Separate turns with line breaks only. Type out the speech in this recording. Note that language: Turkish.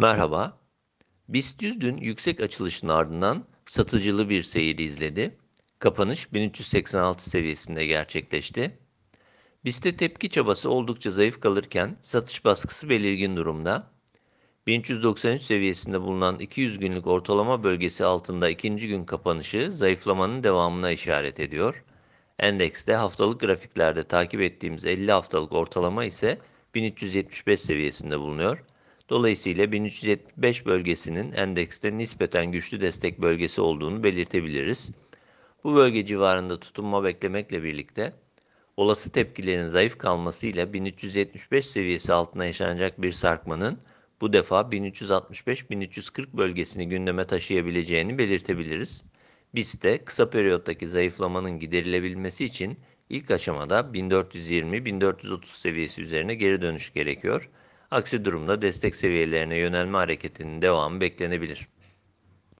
Merhaba. BIST 100 dün yüksek açılışın ardından satıcılı bir seyir izledi. Kapanış 1386 seviyesinde gerçekleşti. BIST'te tepki çabası oldukça zayıf kalırken satış baskısı belirgin durumda. 1393 seviyesinde bulunan 200 günlük ortalama bölgesi altında ikinci gün kapanışı zayıflamanın devamına işaret ediyor. Endekste haftalık grafiklerde takip ettiğimiz 50 haftalık ortalama ise 1375 seviyesinde bulunuyor. Dolayısıyla 1375 bölgesinin endekste nispeten güçlü destek bölgesi olduğunu belirtebiliriz. Bu bölge civarında tutunma beklemekle birlikte olası tepkilerin zayıf kalmasıyla 1375 seviyesi altına yaşanacak bir sarkmanın bu defa 1365-1340 bölgesini gündeme taşıyabileceğini belirtebiliriz. Biz de kısa periyottaki zayıflamanın giderilebilmesi için ilk aşamada 1420-1430 seviyesi üzerine geri dönüş gerekiyor. Aksi durumda destek seviyelerine yönelme hareketinin devamı beklenebilir.